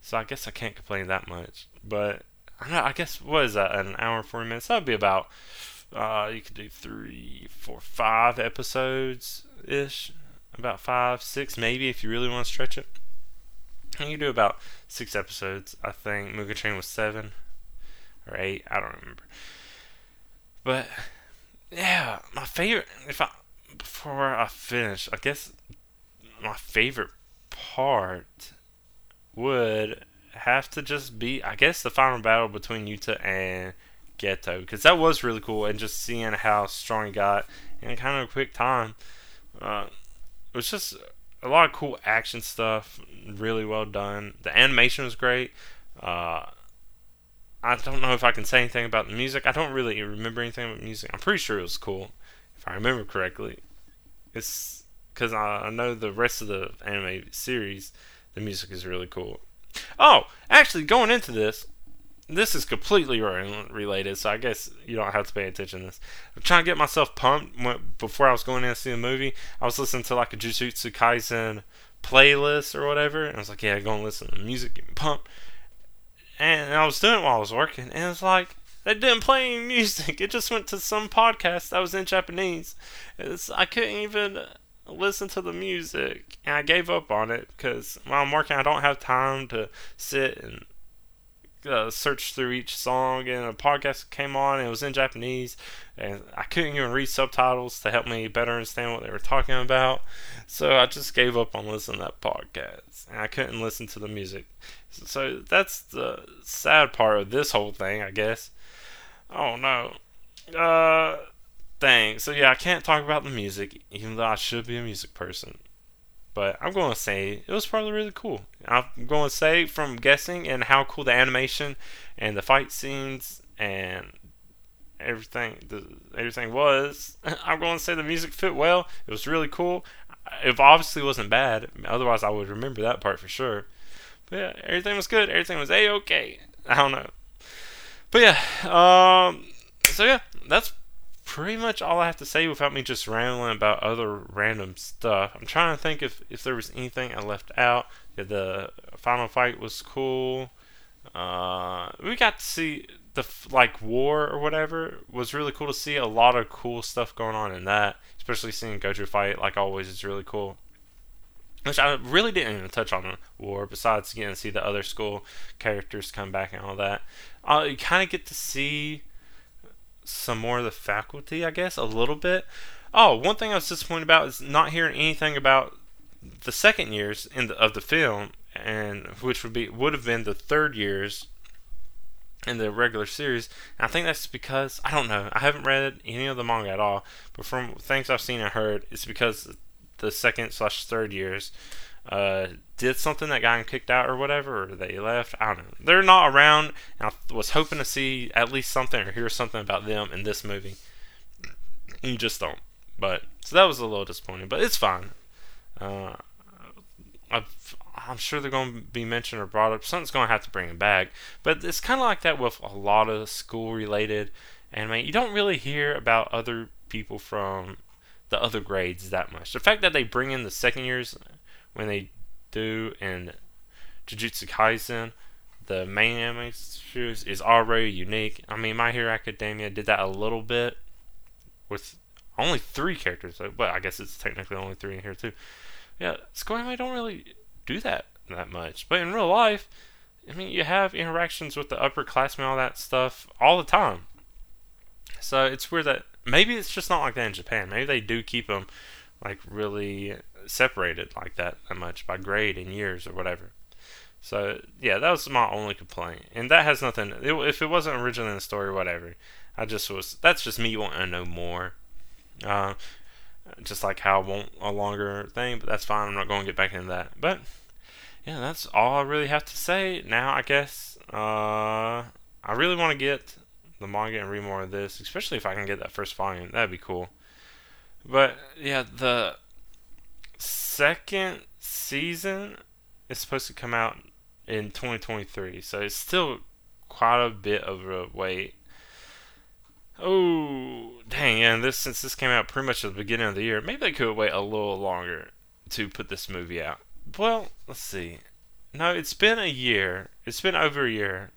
So I guess I can't complain that much. But I, know, I guess what is that? An hour and forty minutes? That'd be about. Uh, you could do three, four, five episodes ish. About five, six, maybe if you really want to stretch it. You do about six episodes. I think Mugen Train was seven or eight. I don't remember. But yeah, my favorite. If I before I finish, I guess my favorite part would have to just be, I guess, the final battle between Yuta and Geto, because that was really cool, and just seeing how strong he got in kind of a quick time. Uh, it was just a lot of cool action stuff, really well done. The animation was great. Uh, I don't know if I can say anything about the music. I don't really remember anything about music. I'm pretty sure it was cool, if I remember correctly. It's because I, I know the rest of the anime series, the music is really cool. Oh, actually, going into this, this is completely related, so I guess you don't have to pay attention to this. I'm trying to get myself pumped before I was going in to see the movie. I was listening to like a Jujutsu Kaisen playlist or whatever, and I was like, yeah, go and listen to music, get me pumped. And I was doing it while I was working, and it's like, they didn't play any music. It just went to some podcast that was in Japanese. It's, I couldn't even listen to the music, and I gave up on it because while I'm working, I don't have time to sit and uh, search through each song, and a podcast came on, it was in Japanese, and I couldn't even read subtitles to help me better understand what they were talking about. So I just gave up on listening to that podcast, and I couldn't listen to the music. So that's the sad part of this whole thing, I guess. Oh no. Uh, thing. So yeah, I can't talk about the music, even though I should be a music person. But I'm going to say it was probably really cool. I'm going to say from guessing and how cool the animation and the fight scenes and everything the, everything was. *laughs* I'm going to say the music fit well. It was really cool. It obviously wasn't bad. Otherwise, I would remember that part for sure. But yeah, everything was good. Everything was a okay. I don't know. But yeah, um, so yeah, that's pretty much all I have to say without me just rambling about other random stuff. I'm trying to think if, if there was anything I left out. Yeah, the final fight was cool. Uh, we got to see the like war or whatever was really cool to see. A lot of cool stuff going on in that, especially seeing Gojo fight like always is really cool. Which I really didn't even touch on war, besides getting to see the other school characters come back and all that. Uh, you kind of get to see some more of the faculty, I guess, a little bit. Oh, one thing I was disappointed about is not hearing anything about the second years in the, of the film, and which would be would have been the third years in the regular series. And I think that's because I don't know. I haven't read any of the manga at all, but from things I've seen and heard, it's because the second slash third years uh, did something that got him kicked out or whatever, or they left. I don't know. They're not around, and I was hoping to see at least something or hear something about them in this movie. You just don't. But so that was a little disappointing, but it's fine. Uh, i am sure they're going to be mentioned or brought up. Something's going to have to bring them back. But it's kind of like that with a lot of school-related anime. You don't really hear about other people from the other grades that much. The fact that they bring in the second years when they do in Jujutsu Kaisen, the main anime series is already unique. I mean, My Hero Academia did that a little bit with only three characters, but I guess it's technically only three in here too. Yeah, Square Anime don't really do that that much, but in real life, I mean, you have interactions with the upperclassmen, all that stuff, all the time. So it's weird that maybe it's just not like that in Japan. Maybe they do keep them like really separated like that that much by grade and years or whatever. So yeah, that was my only complaint, and that has nothing. It, if it wasn't originally in the story, whatever. I just was. That's just me wanting to know more. Uh, just like how I want a longer thing, but that's fine. I'm not going to get back into that. But yeah, that's all I really have to say. Now I guess uh, I really want to get the manga and read more of this, especially if I can get that first volume. That'd be cool. But yeah, the second season is supposed to come out in 2023, so it's still quite a bit of a wait. Oh, dang! And this since this came out pretty much at the beginning of the year, maybe they could wait a little longer to put this movie out. Well, let's see. No, it's been a year. It's been over a year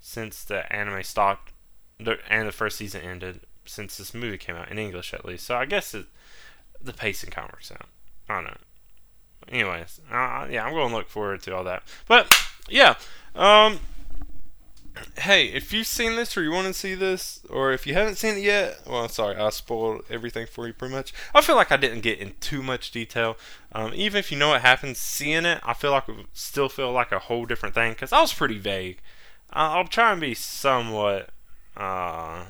since the anime stopped, and the first season ended. Since this movie came out in English, at least. So I guess it, the pacing kind of works out. I don't know. Anyways, uh, yeah, I'm going to look forward to all that. But yeah, um, hey, if you've seen this or you want to see this, or if you haven't seen it yet, well, sorry, I spoiled everything for you pretty much. I feel like I didn't get in too much detail. Um, even if you know what happens, seeing it, I feel like it still feel like a whole different thing because I was pretty vague. I'll try and be somewhat uh,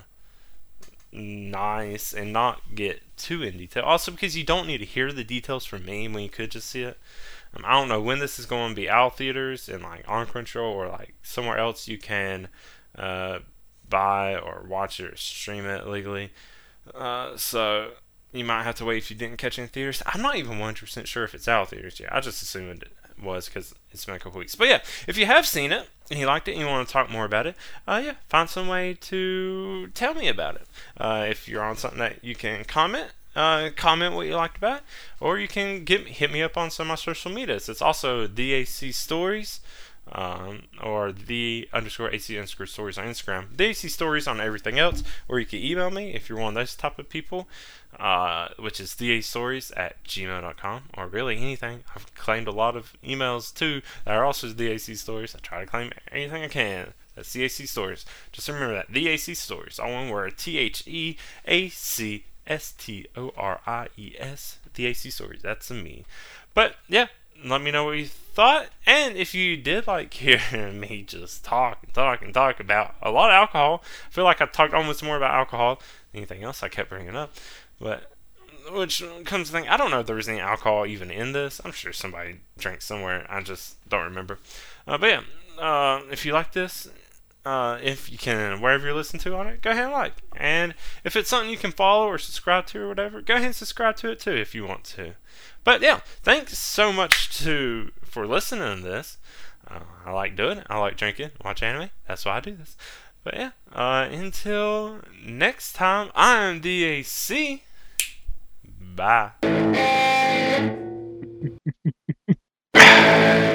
nice and not get too in detail. Also, because you don't need to hear the details from me when you could just see it. Um, I don't know when this is going to be out theaters and like on Crunchyroll or like somewhere else you can uh, buy or watch it or stream it legally. Uh, so you might have to wait if you didn't catch any theaters. I'm not even 100% sure if it's out theaters yet. I just assumed it was because it's been a couple weeks. But yeah, if you have seen it and you liked it and you want to talk more about it, uh, yeah, find some way to tell me about it. Uh, if you're on something that you can comment, uh, comment what you liked about, it, or you can get hit me up on some of my social medias. It's also DAC Stories. Um, or the underscore AC underscore stories on Instagram. The AC stories on everything else, or you can email me if you're one of those type of people uh, which is dastories at gmail.com, or really anything. I've claimed a lot of emails too that are also DAC stories. I try to claim anything I can That's THC Stories. Just remember that. The AC Stories. All one word. T H E A C S T O R I E S. The AC Stories. That's a me. But yeah, let me know what you thought. And if you did like *laughs* hearing me just talk and talk and talk about a lot of alcohol, I feel like I talked almost more about alcohol than anything else I kept bringing up. But which comes to think, I don't know if there was any alcohol even in this. I'm sure somebody drank somewhere. I just don't remember. Uh, but yeah, uh, if you like this, uh, if you can, wherever you're listening to on it, go ahead and like. And if it's something you can follow or subscribe to or whatever, go ahead and subscribe to it too if you want to. But yeah, thanks so much to for listening to this. Uh, I like doing it. I like drinking, watch anime. That's why I do this. But yeah, uh, until next time, I am DAC. Bye. *laughs*